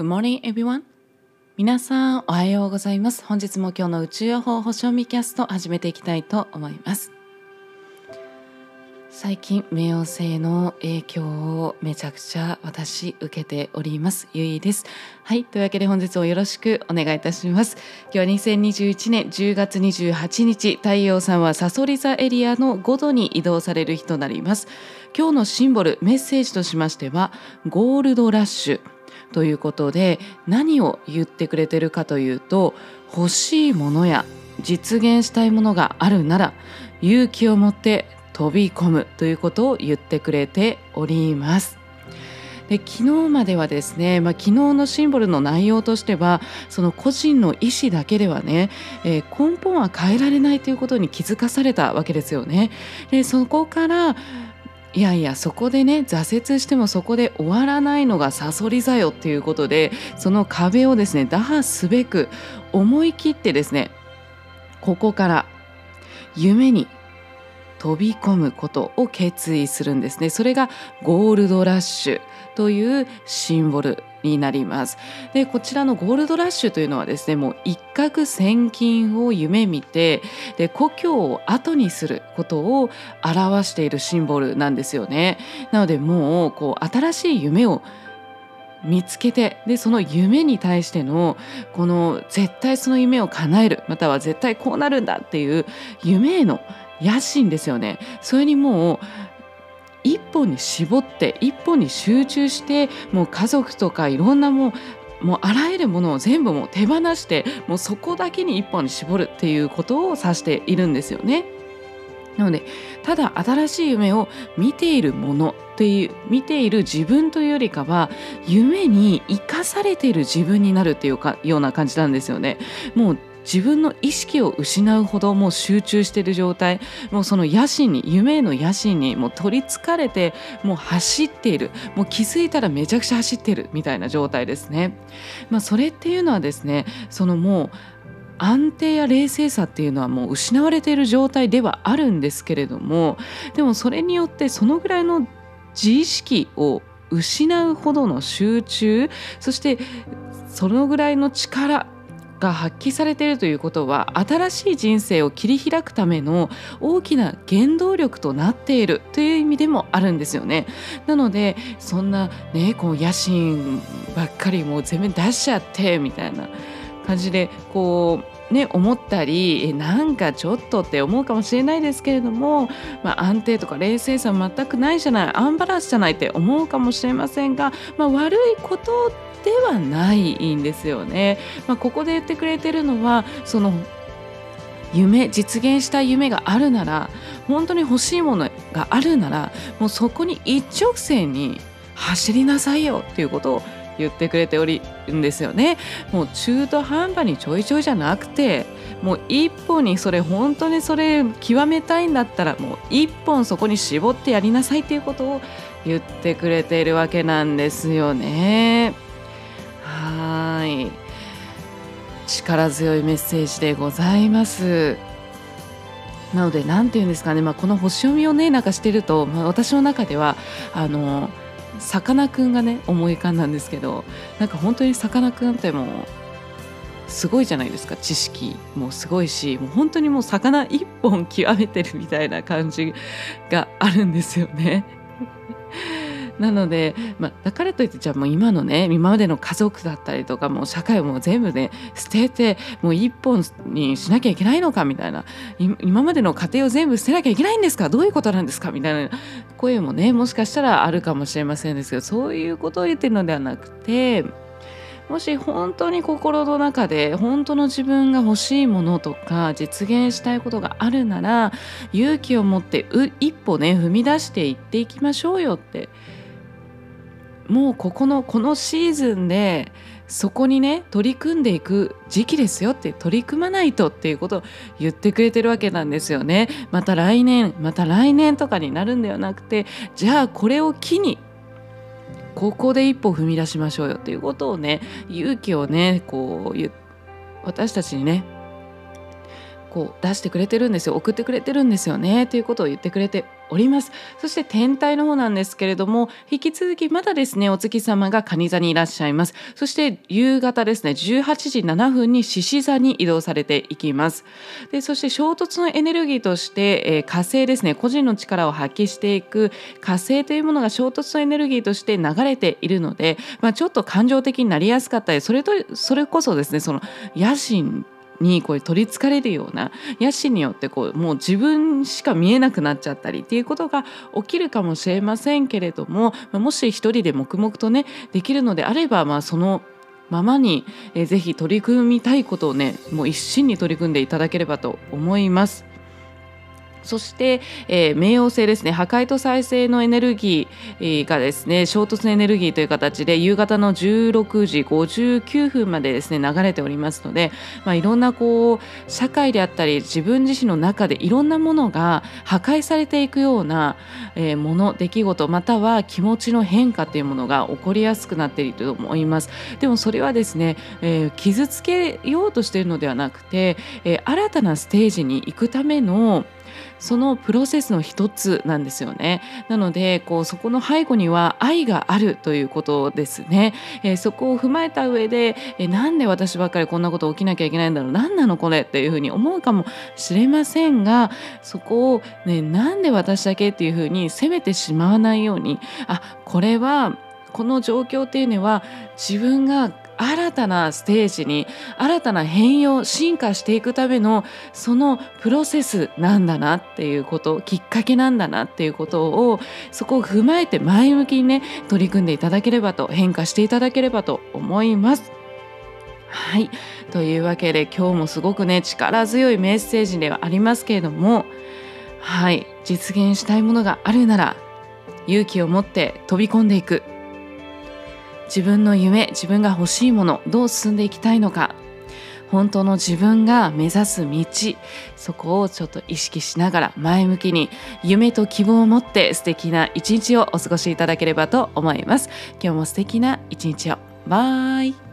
Good morning, everyone. 皆さん、おはようございます。本日も今日の宇宙予報星読みキャスト始めていきたいと思います。最近、冥王星の影響をめちゃくちゃ私受けております。ゆいです。はい、というわけで本日をよろしくお願いいたします。今日は2021年10月28日、太陽さんはサソリ座エリアの5度に移動される日となります。今日のシンボル、メッセージとしましては、ゴールドラッシュ。ということで何を言ってくれてるかというと欲しいものや実現したいものがあるなら勇気を持って飛び込むということを言ってくれております。で昨日まではですね、まあ、昨日のシンボルの内容としてはその個人の意思だけではね、えー、根本は変えられないということに気づかされたわけですよね。でそこからいやいやそこでね挫折してもそこで終わらないのがサソリ座よっていうことでその壁をですね打破すべく思い切ってですねここから夢に飛び込むことを決意するんですね。それがゴールドラッシュというシンボルになります。でこちらのゴールドラッシュというのはですねもう一攫千金を夢見てで故郷を後にすることを表しているシンボルなんですよね。なのでもうこう新しい夢を見つけてでその夢に対してのこの絶対その夢を叶えるまたは絶対こうなるんだっていう夢への野心ですよね。それにもう本に絞って一本に集中してもう家族とかいろんなもうもうあらゆるものを全部もう手放してもうそこだけに一本に絞るっていうことを指しているんですよね。なのでただ新しい夢を見ているものっていう見ている自分というよりかは夢に生かされている自分になるっていうかような感じなんですよね。もう自分の意識を失うほどもう集中している状態もうその野心に夢への野心にもう取りつかれてもう走っているもう気づいたらめちゃくちゃ走っているみたいな状態ですね。まあ、それっていうのはですねそのもう安定や冷静さっていうのはもう失われている状態ではあるんですけれどもでもそれによってそのぐらいの自意識を失うほどの集中そしてそのぐらいの力が発揮されているということは新しい人生を切り開くための大きな原動力となっているという意味でもあるんですよね。なのでそんなねこう野心ばっかりもう全面出しちゃってみたいな感じでこうね思ったりなんかちょっとって思うかもしれないですけれども、まあ、安定とか冷静さ全くないじゃないアンバランスじゃないって思うかもしれませんが、まあ、悪いことではないんですよね。まあ、ここで言ってくれてるのはその夢実現したい夢があるなら本当に欲しいものがあるならもうそこに一直線に走りなさいよっていうことを言ってくれておりんですよね。もう中途半端にちょいちょいじゃなくてもう一本にそれ本当にそれ極めたいんだったらもう一本そこに絞ってやりなさいっていうことを言ってくれているわけなんですよね。はい力強いメッセージでございます。なので何て言うんですかね、まあ、この星読みをねなんかしてると、まあ、私の中ではあのさかなクンがね思い浮かんだんですけどなんか本当にさかなクンってもうすごいじゃないですか知識もすごいしもう本当にもう魚一本極めてるみたいな感じがあるんですよね。なので、まあ、だからといってじゃあもう今のね今までの家族だったりとかもう社会をもう全部ね捨ててもう一本にしなきゃいけないのかみたいな今までの家庭を全部捨てなきゃいけないんですか？どういうことなんですか？みたいな声もねもしかしたらあるかもしれませんですけどそういうことを言ってるのではなくてもし本当に心の中で本当の自分が欲しいものとか実現したいことがあるなら勇気を持って一歩ね踏み出していっていきましょうよってもうここのこのシーズンでそこにね取り組んでいく時期ですよって取り組まないとっていうことを言ってくれてるわけなんですよね。また来年また来年とかになるんではなくてじゃあこれを機にここで一歩踏み出しましょうよっていうことをね勇気をねこう私たちにねこう出してくれてるんですよ送ってくれてるんですよねっていうことを言ってくれております。そして天体の方なんですけれども引き続きまだですねお月様が蟹座にいらっしゃいます。そして夕方ですね18時7分に獅子座に移動されていきます。でそして衝突のエネルギーとして、えー、火星ですね個人の力を発揮していく火星というものが衝突のエネルギーとして流れているので、まあ、ちょっと感情的になりやすかったりそれとそれこそですねその野心にこれ取りつかれるような野心によってこうもう自分しか見えなくなっちゃったりっていうことが起きるかもしれませんけれどももし一人で黙々とねできるのであればまあそのままに、えー、ぜひ取り組みたいことをねもう一心に取り組んでいただければと思います。そして、えー、冥王星ですね。破壊と再生のエネルギーがですね衝突のエネルギーという形で夕方の16時59分までですね流れておりますので、まあ、いろんなこう社会であったり自分自身の中でいろんなものが破壊されていくような、えー、もの出来事または気持ちの変化というものが起こりやすくなっていると思います。でもそれはですね、えー、傷つけようとしているのではなくて、えー、新たなステージに行くためのそのプロセスの一つなんですよね。なのでこうそこの背後には愛があるということですね、えー、そこを踏まえた上で、えー、なんで私ばっかりこんなこと起きなきゃいけないんだろう。何なのこれっていうふうに思うかもしれませんがそこを、ね、なんで私だけっていうふうに責めてしまわないようにあこれはこの状況っていうのは自分が新たなステージに新たな変容進化していくためのそのプロセスなんだなっていうこときっかけなんだなっていうことをそこを踏まえて前向きにね取り組んでいただければと変化していただければと思います。はい。というわけで今日もすごくね力強いメッセージではありますけれどもはい。実現したいものがあるなら勇気を持って飛び込んでいく。自分の夢自分が欲しいものどう進んでいきたいのか。本当の自分が目指す道そこをちょっと意識しながら前向きに夢と希望を持って素敵な一日をお過ごしいただければと思います。今日も素敵な一日を。バイ。